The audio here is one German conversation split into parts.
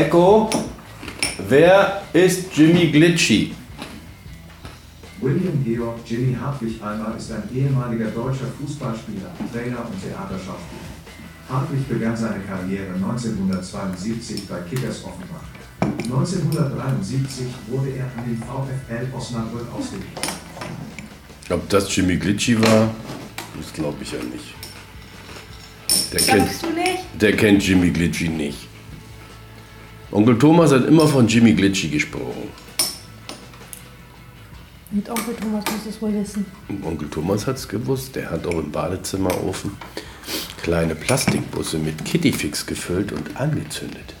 Echo, wer ist Jimmy Glitchy? William Georg Jimmy Hartwig Almer ist ein ehemaliger deutscher Fußballspieler, Trainer und Theaterschauspieler. Hartwig begann seine Karriere 1972 bei Kickers Offenbach. 1973 wurde er an den VfL Osnabrück ausgeliehen. Ob das Jimmy Glitchy war, das glaube ich ja nicht. Der kennt, du nicht? der kennt Jimmy Glitchy nicht. Onkel Thomas hat immer von Jimmy Glitchy gesprochen. Und Onkel Thomas muss es wohl wissen. Und Onkel Thomas hat es gewusst. Der hat auch im Badezimmerofen kleine Plastikbusse mit Kittyfix gefüllt und angezündet.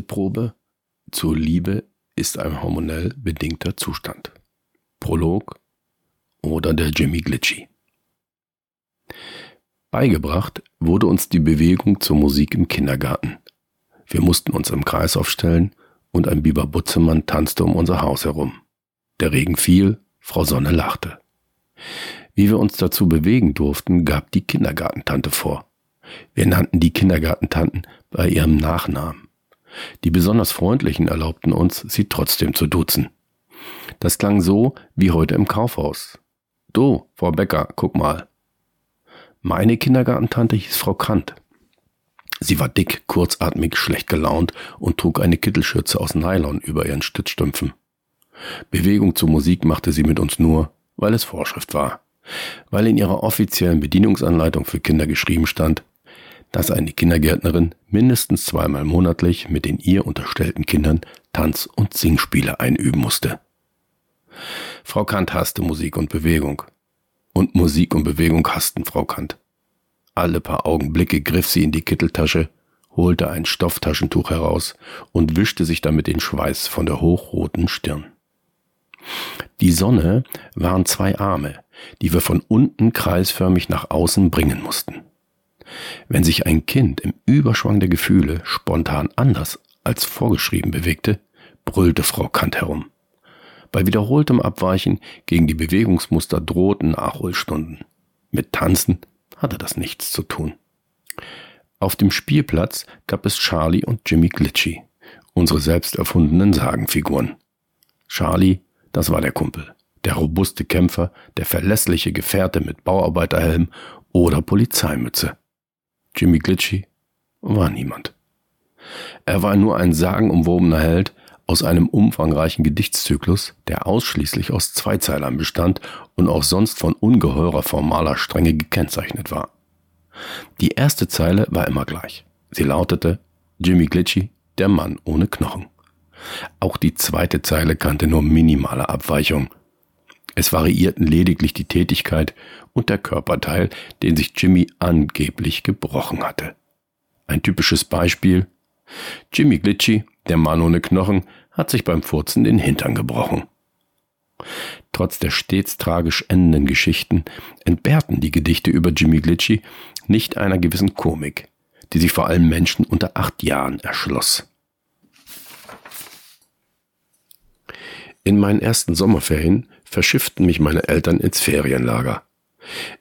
Leseprobe zur Liebe ist ein hormonell bedingter Zustand. Prolog oder der Jimmy Glitchy. Beigebracht wurde uns die Bewegung zur Musik im Kindergarten. Wir mussten uns im Kreis aufstellen und ein Biber Butzemann tanzte um unser Haus herum. Der Regen fiel, Frau Sonne lachte. Wie wir uns dazu bewegen durften, gab die Kindergartentante vor. Wir nannten die Kindergartentanten bei ihrem Nachnamen. Die besonders freundlichen erlaubten uns, sie trotzdem zu duzen. Das klang so wie heute im Kaufhaus. Du, Frau Becker, guck mal. Meine Kindergartentante hieß Frau Kant. Sie war dick, kurzatmig, schlecht gelaunt und trug eine Kittelschürze aus Nylon über ihren Stützstümpfen. Bewegung zur Musik machte sie mit uns nur, weil es Vorschrift war. Weil in ihrer offiziellen Bedienungsanleitung für Kinder geschrieben stand, dass eine Kindergärtnerin mindestens zweimal monatlich mit den ihr unterstellten Kindern Tanz- und Singspiele einüben musste. Frau Kant hasste Musik und Bewegung. Und Musik und Bewegung hassten Frau Kant. Alle paar Augenblicke griff sie in die Kitteltasche, holte ein Stofftaschentuch heraus und wischte sich damit den Schweiß von der hochroten Stirn. Die Sonne waren zwei Arme, die wir von unten kreisförmig nach außen bringen mussten. Wenn sich ein Kind im Überschwang der Gefühle spontan anders als vorgeschrieben bewegte, brüllte Frau Kant herum. Bei wiederholtem Abweichen gegen die Bewegungsmuster drohten Nachholstunden. Mit Tanzen hatte das nichts zu tun. Auf dem Spielplatz gab es Charlie und Jimmy Glitchy, unsere selbst erfundenen Sagenfiguren. Charlie, das war der Kumpel, der robuste Kämpfer, der verlässliche Gefährte mit Bauarbeiterhelm oder Polizeimütze. Jimmy Glitchy war niemand. Er war nur ein sagenumwobener Held aus einem umfangreichen Gedichtszyklus, der ausschließlich aus Zweizeilern bestand und auch sonst von ungeheurer formaler Strenge gekennzeichnet war. Die erste Zeile war immer gleich. Sie lautete Jimmy Glitchy, der Mann ohne Knochen. Auch die zweite Zeile kannte nur minimale Abweichung. Es variierten lediglich die Tätigkeit und der Körperteil, den sich Jimmy angeblich gebrochen hatte. Ein typisches Beispiel. Jimmy Glitchy, der Mann ohne Knochen, hat sich beim Furzen den Hintern gebrochen. Trotz der stets tragisch endenden Geschichten entbehrten die Gedichte über Jimmy Glitchy nicht einer gewissen Komik, die sich vor allem Menschen unter acht Jahren erschloss. In meinen ersten Sommerferien verschifften mich meine Eltern ins Ferienlager.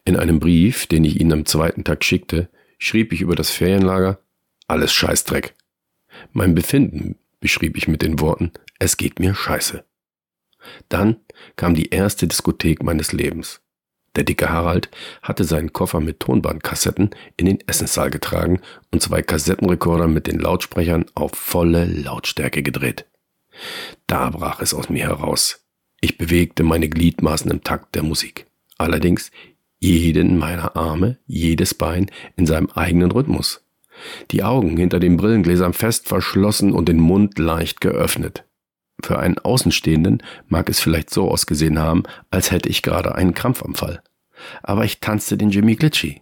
In einem Brief, den ich ihnen am zweiten Tag schickte, schrieb ich über das Ferienlager alles Scheißdreck. Mein Befinden beschrieb ich mit den Worten Es geht mir scheiße. Dann kam die erste Diskothek meines Lebens. Der dicke Harald hatte seinen Koffer mit Tonbandkassetten in den Essenssaal getragen und zwei Kassettenrekorder mit den Lautsprechern auf volle Lautstärke gedreht. Da brach es aus mir heraus. Ich bewegte meine Gliedmaßen im Takt der Musik. Allerdings jeden meiner Arme, jedes Bein in seinem eigenen Rhythmus. Die Augen hinter den Brillengläsern fest verschlossen und den Mund leicht geöffnet. Für einen Außenstehenden mag es vielleicht so ausgesehen haben, als hätte ich gerade einen Krampfanfall. Aber ich tanzte den Jimmy Glitchy.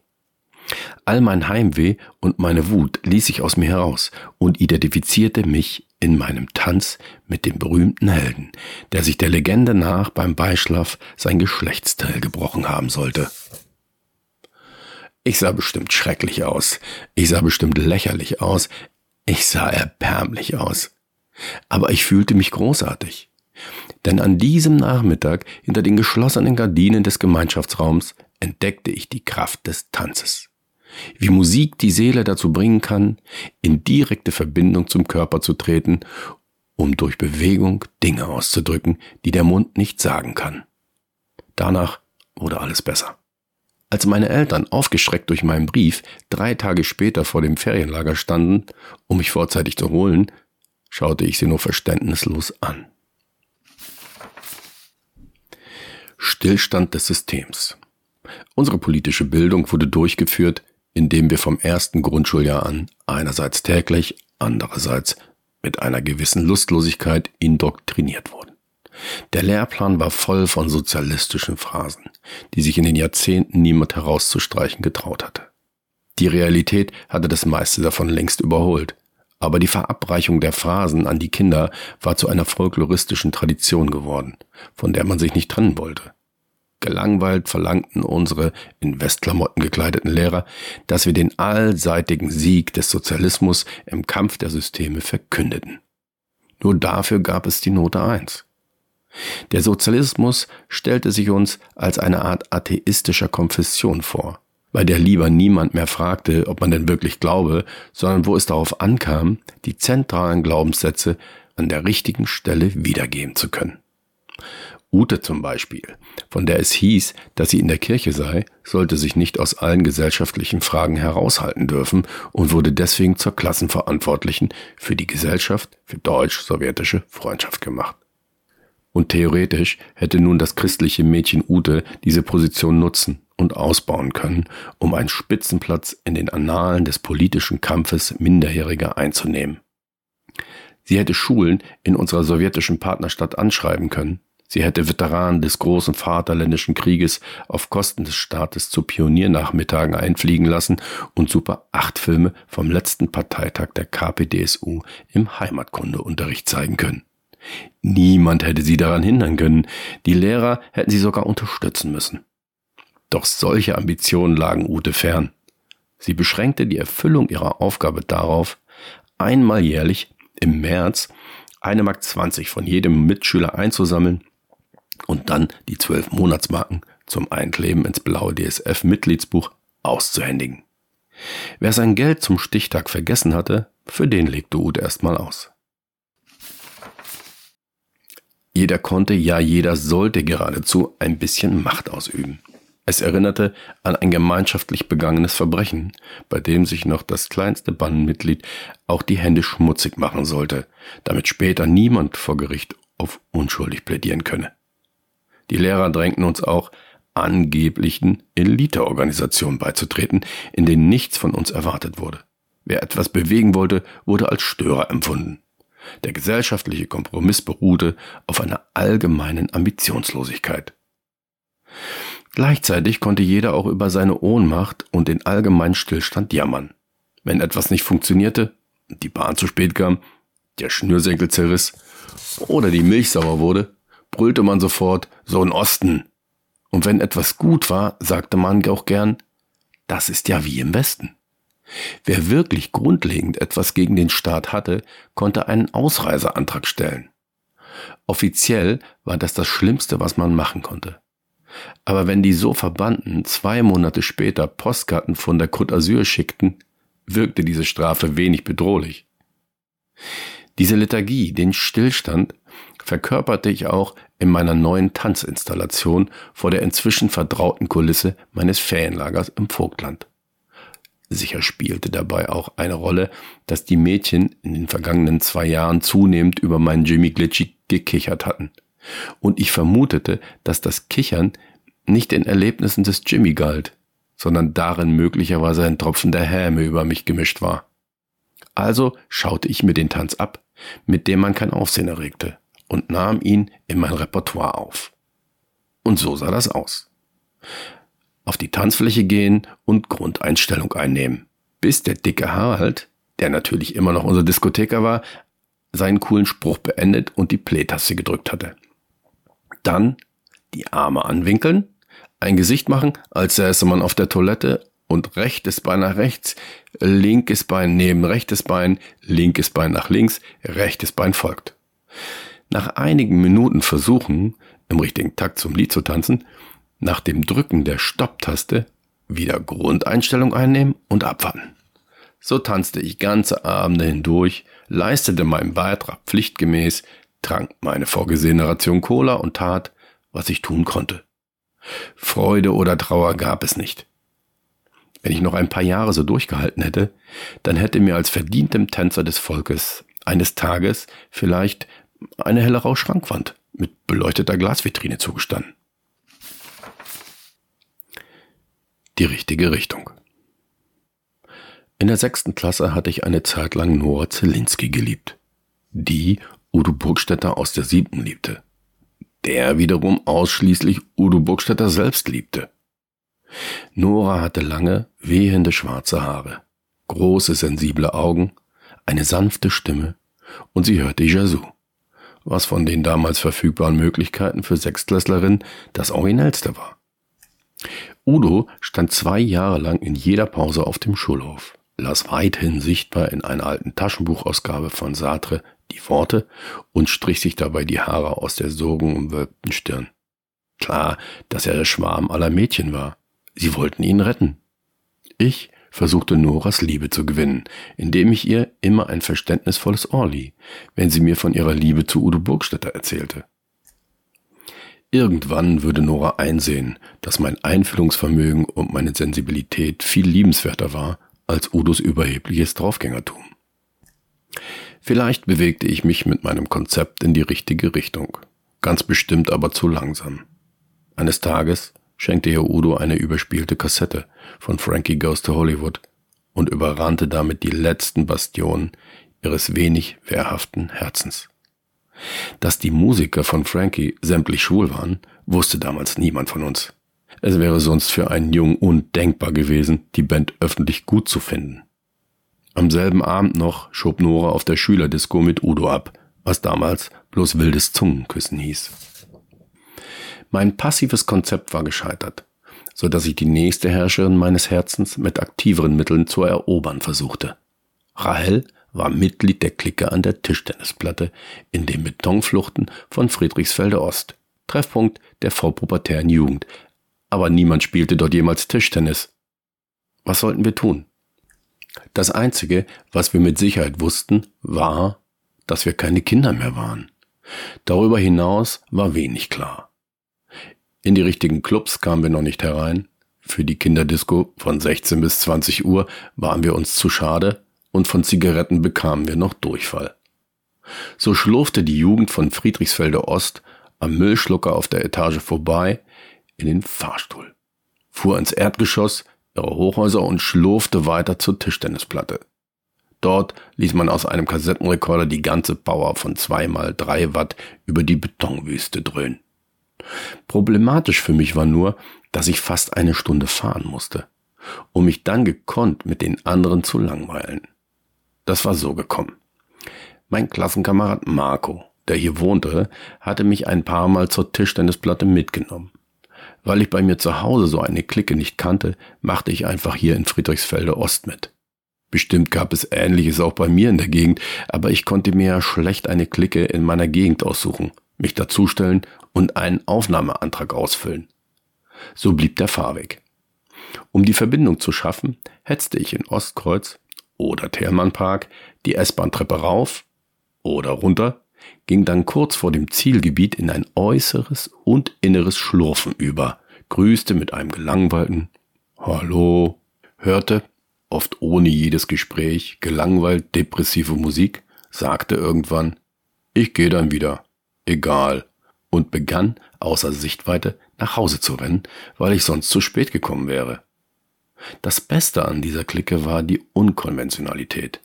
All mein Heimweh und meine Wut ließ ich aus mir heraus und identifizierte mich in meinem Tanz mit dem berühmten Helden, der sich der Legende nach beim Beischlaf sein Geschlechtsteil gebrochen haben sollte. Ich sah bestimmt schrecklich aus, ich sah bestimmt lächerlich aus, ich sah erbärmlich aus. Aber ich fühlte mich großartig. Denn an diesem Nachmittag hinter den geschlossenen Gardinen des Gemeinschaftsraums entdeckte ich die Kraft des Tanzes. Wie Musik die Seele dazu bringen kann, in direkte Verbindung zum Körper zu treten, um durch Bewegung Dinge auszudrücken, die der Mund nicht sagen kann. Danach wurde alles besser. Als meine Eltern, aufgeschreckt durch meinen Brief, drei Tage später vor dem Ferienlager standen, um mich vorzeitig zu holen, schaute ich sie nur verständnislos an. Stillstand des Systems. Unsere politische Bildung wurde durchgeführt, indem wir vom ersten Grundschuljahr an einerseits täglich, andererseits mit einer gewissen Lustlosigkeit indoktriniert wurden. Der Lehrplan war voll von sozialistischen Phrasen, die sich in den Jahrzehnten niemand herauszustreichen getraut hatte. Die Realität hatte das meiste davon längst überholt, aber die Verabreichung der Phrasen an die Kinder war zu einer folkloristischen Tradition geworden, von der man sich nicht trennen wollte. Gelangweilt verlangten unsere in Westklamotten gekleideten Lehrer, dass wir den allseitigen Sieg des Sozialismus im Kampf der Systeme verkündeten. Nur dafür gab es die Note 1. Der Sozialismus stellte sich uns als eine Art atheistischer Konfession vor, bei der lieber niemand mehr fragte, ob man denn wirklich glaube, sondern wo es darauf ankam, die zentralen Glaubenssätze an der richtigen Stelle wiedergeben zu können. Ute zum Beispiel, von der es hieß, dass sie in der Kirche sei, sollte sich nicht aus allen gesellschaftlichen Fragen heraushalten dürfen und wurde deswegen zur Klassenverantwortlichen für die Gesellschaft für deutsch-sowjetische Freundschaft gemacht. Und theoretisch hätte nun das christliche Mädchen Ute diese Position nutzen und ausbauen können, um einen Spitzenplatz in den Annalen des politischen Kampfes Minderjähriger einzunehmen. Sie hätte Schulen in unserer sowjetischen Partnerstadt anschreiben können. Sie hätte Veteranen des großen Vaterländischen Krieges auf Kosten des Staates zu Pioniernachmittagen einfliegen lassen und Super 8 Filme vom letzten Parteitag der KPDSU im Heimatkundeunterricht zeigen können. Niemand hätte sie daran hindern können. Die Lehrer hätten sie sogar unterstützen müssen. Doch solche Ambitionen lagen Ute fern. Sie beschränkte die Erfüllung ihrer Aufgabe darauf, einmal jährlich im März eine Mark 20 von jedem Mitschüler einzusammeln und dann die zwölf Monatsmarken zum Einkleben ins blaue DSF-Mitgliedsbuch auszuhändigen. Wer sein Geld zum Stichtag vergessen hatte, für den legte Ute erstmal aus. Jeder konnte, ja jeder sollte geradezu ein bisschen Macht ausüben. Es erinnerte an ein gemeinschaftlich begangenes Verbrechen, bei dem sich noch das kleinste Bandenmitglied auch die Hände schmutzig machen sollte, damit später niemand vor Gericht auf unschuldig plädieren könne. Die Lehrer drängten uns auch, angeblichen Eliteorganisationen beizutreten, in denen nichts von uns erwartet wurde. Wer etwas bewegen wollte, wurde als Störer empfunden. Der gesellschaftliche Kompromiss beruhte auf einer allgemeinen Ambitionslosigkeit. Gleichzeitig konnte jeder auch über seine Ohnmacht und den allgemeinen Stillstand jammern. Wenn etwas nicht funktionierte, die Bahn zu spät kam, der Schnürsenkel zerriss oder die Milch sauer wurde, brüllte man sofort, so ein Osten. Und wenn etwas gut war, sagte man auch gern, das ist ja wie im Westen. Wer wirklich grundlegend etwas gegen den Staat hatte, konnte einen Ausreiseantrag stellen. Offiziell war das das Schlimmste, was man machen konnte. Aber wenn die so Verbannten zwei Monate später Postkarten von der Côte d'Azur schickten, wirkte diese Strafe wenig bedrohlich. Diese Lethargie, den Stillstand, verkörperte ich auch in meiner neuen Tanzinstallation vor der inzwischen vertrauten Kulisse meines Ferienlagers im Vogtland. Sicher spielte dabei auch eine Rolle, dass die Mädchen in den vergangenen zwei Jahren zunehmend über meinen Jimmy Glitchy gekichert hatten. Und ich vermutete, dass das Kichern nicht den Erlebnissen des Jimmy galt, sondern darin möglicherweise ein Tropfen der Häme über mich gemischt war. Also schaute ich mir den Tanz ab, mit dem man kein Aufsehen erregte, und nahm ihn in mein Repertoire auf. Und so sah das aus. Auf die Tanzfläche gehen und Grundeinstellung einnehmen, bis der dicke Harald, der natürlich immer noch unser Diskotheker war, seinen coolen Spruch beendet und die Play-Taste gedrückt hatte. Dann die Arme anwinkeln, ein Gesicht machen, als säße man auf der Toilette und rechtes Bein nach rechts, linkes Bein neben rechtes Bein, linkes Bein nach links, rechtes Bein folgt. Nach einigen Minuten Versuchen, im richtigen Takt zum Lied zu tanzen, nach dem Drücken der Stopptaste wieder Grundeinstellung einnehmen und abwarten. So tanzte ich ganze Abende hindurch, leistete meinen Beitrag pflichtgemäß, trank meine vorgesehene Ration Cola und tat, was ich tun konnte. Freude oder Trauer gab es nicht. Wenn ich noch ein paar Jahre so durchgehalten hätte, dann hätte mir als verdientem Tänzer des Volkes eines Tages vielleicht eine hellere Schrankwand mit beleuchteter Glasvitrine zugestanden. Die richtige Richtung. In der sechsten Klasse hatte ich eine Zeit lang Nora Zelinski geliebt, die Udo Burgstetter aus der siebten liebte, der wiederum ausschließlich Udo Burgstetter selbst liebte. Nora hatte lange, wehende schwarze Haare, große, sensible Augen, eine sanfte Stimme und sie hörte Jasu, was von den damals verfügbaren Möglichkeiten für Sechstklässlerinnen das Originellste war. Udo stand zwei Jahre lang in jeder Pause auf dem Schulhof, las weithin sichtbar in einer alten Taschenbuchausgabe von Sartre die Worte und strich sich dabei die Haare aus der sorgenumwölbten Stirn. Klar, dass er der Schwarm aller Mädchen war. Sie wollten ihn retten. Ich versuchte Noras Liebe zu gewinnen, indem ich ihr immer ein verständnisvolles Ohr lieh, wenn sie mir von ihrer Liebe zu Udo Burgstetter erzählte. Irgendwann würde Nora einsehen, dass mein Einfühlungsvermögen und meine Sensibilität viel liebenswerter war als Udos überhebliches Draufgängertum. Vielleicht bewegte ich mich mit meinem Konzept in die richtige Richtung, ganz bestimmt aber zu langsam. Eines Tages schenkte ihr Udo eine überspielte Kassette von Frankie Goes to Hollywood und überrannte damit die letzten Bastionen ihres wenig wehrhaften Herzens. Dass die Musiker von Frankie sämtlich schwul waren, wusste damals niemand von uns. Es wäre sonst für einen Jungen undenkbar gewesen, die Band öffentlich gut zu finden. Am selben Abend noch schob Nora auf der Schülerdisco mit Udo ab, was damals bloß wildes Zungenküssen hieß. Mein passives Konzept war gescheitert, so dass ich die nächste Herrscherin meines Herzens mit aktiveren Mitteln zu erobern versuchte. Rahel war Mitglied der Clique an der Tischtennisplatte in den Betonfluchten von Friedrichsfelde Ost, Treffpunkt der vorpubertären Jugend, aber niemand spielte dort jemals Tischtennis. Was sollten wir tun? Das Einzige, was wir mit Sicherheit wussten, war, dass wir keine Kinder mehr waren. Darüber hinaus war wenig klar. In die richtigen Clubs kamen wir noch nicht herein. Für die Kinderdisco von 16 bis 20 Uhr waren wir uns zu schade und von Zigaretten bekamen wir noch Durchfall. So schlurfte die Jugend von Friedrichsfelde Ost am Müllschlucker auf der Etage vorbei in den Fahrstuhl, fuhr ins Erdgeschoss ihrer Hochhäuser und schlurfte weiter zur Tischtennisplatte. Dort ließ man aus einem Kassettenrekorder die ganze Power von zweimal drei Watt über die Betonwüste dröhnen. Problematisch für mich war nur, dass ich fast eine Stunde fahren musste, um mich dann gekonnt mit den anderen zu langweilen. Das war so gekommen. Mein Klassenkamerad Marco, der hier wohnte, hatte mich ein paar Mal zur Tischtennisplatte mitgenommen. Weil ich bei mir zu Hause so eine Clique nicht kannte, machte ich einfach hier in Friedrichsfelde Ost mit. Bestimmt gab es Ähnliches auch bei mir in der Gegend, aber ich konnte mir ja schlecht eine Clique in meiner Gegend aussuchen, mich dazustellen und einen Aufnahmeantrag ausfüllen. So blieb der Fahrweg. Um die Verbindung zu schaffen, hetzte ich in Ostkreuz oder Thermannpark die S-Bahn-Treppe rauf oder runter, ging dann kurz vor dem Zielgebiet in ein äußeres und inneres Schlurfen über, grüßte mit einem gelangweilten Hallo, hörte, oft ohne jedes Gespräch, gelangweilt depressive Musik, sagte irgendwann, ich gehe dann wieder, egal, und begann, außer Sichtweite, nach Hause zu rennen, weil ich sonst zu spät gekommen wäre. Das Beste an dieser Clique war die Unkonventionalität.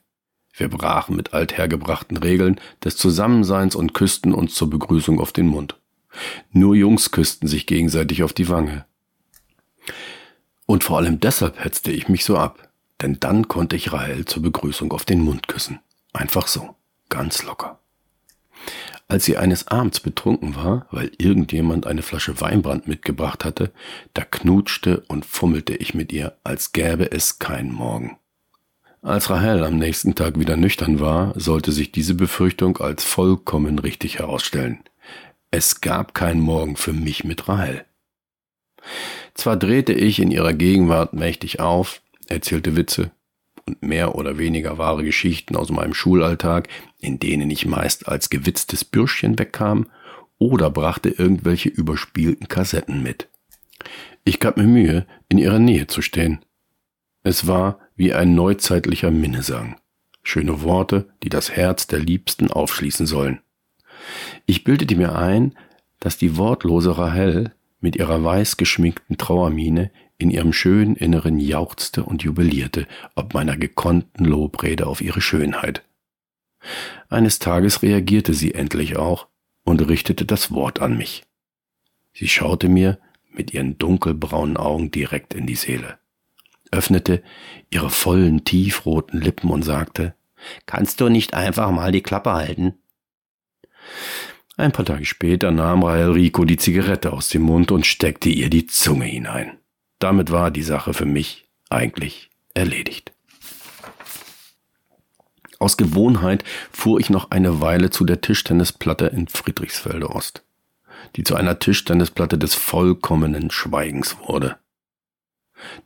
Wir brachen mit althergebrachten Regeln des Zusammenseins und küssten uns zur Begrüßung auf den Mund. Nur Jungs küssten sich gegenseitig auf die Wange. Und vor allem deshalb hetzte ich mich so ab, denn dann konnte ich Rahel zur Begrüßung auf den Mund küssen. Einfach so, ganz locker. Als sie eines Abends betrunken war, weil irgendjemand eine Flasche Weinbrand mitgebracht hatte, da knutschte und fummelte ich mit ihr, als gäbe es keinen Morgen. Als Rahel am nächsten Tag wieder nüchtern war, sollte sich diese Befürchtung als vollkommen richtig herausstellen. Es gab keinen Morgen für mich mit Rahel. Zwar drehte ich in ihrer Gegenwart mächtig auf, erzählte Witze und mehr oder weniger wahre Geschichten aus meinem Schulalltag, in denen ich meist als gewitztes Bürschchen wegkam, oder brachte irgendwelche überspielten Kassetten mit. Ich gab mir Mühe, in ihrer Nähe zu stehen. Es war wie ein neuzeitlicher Minnesang. Schöne Worte, die das Herz der Liebsten aufschließen sollen. Ich bildete mir ein, dass die wortlose Rahel mit ihrer weiß geschminkten Trauermiene in ihrem schönen Inneren jauchzte und jubilierte, ob meiner gekonnten Lobrede auf ihre Schönheit. Eines Tages reagierte sie endlich auch und richtete das Wort an mich. Sie schaute mir mit ihren dunkelbraunen Augen direkt in die Seele, öffnete ihre vollen, tiefroten Lippen und sagte, Kannst du nicht einfach mal die Klappe halten? Ein paar Tage später nahm Rael Rico die Zigarette aus dem Mund und steckte ihr die Zunge hinein. Damit war die Sache für mich eigentlich erledigt. Aus Gewohnheit fuhr ich noch eine Weile zu der Tischtennisplatte in Friedrichsfelde Ost, die zu einer Tischtennisplatte des vollkommenen Schweigens wurde.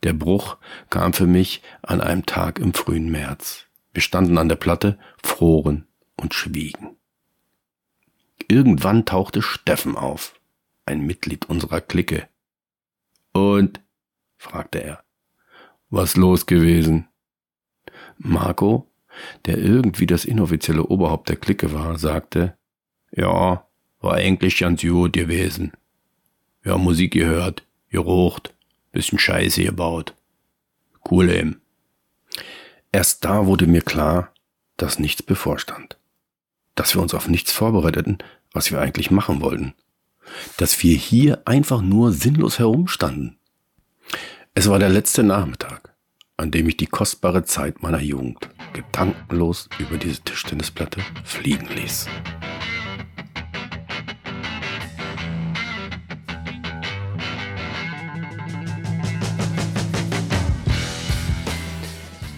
Der Bruch kam für mich an einem Tag im frühen März. Wir standen an der Platte, froren und schwiegen. Irgendwann tauchte Steffen auf, ein Mitglied unserer Clique. Und? Fragte er. Was los gewesen? Marco, der irgendwie das inoffizielle Oberhaupt der Clique war, sagte, ja, war eigentlich ganz gut gewesen. Wir haben Musik gehört, gerucht, bisschen Scheiße gebaut. Cool eben. Erst da wurde mir klar, dass nichts bevorstand dass wir uns auf nichts vorbereiteten, was wir eigentlich machen wollten. Dass wir hier einfach nur sinnlos herumstanden. Es war der letzte Nachmittag, an dem ich die kostbare Zeit meiner Jugend gedankenlos über diese Tischtennisplatte fliegen ließ.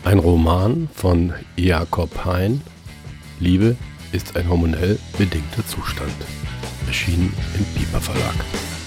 Ein Roman von Jakob Hein, Liebe ist ein hormonell bedingter Zustand. Erschienen im Piper Verlag.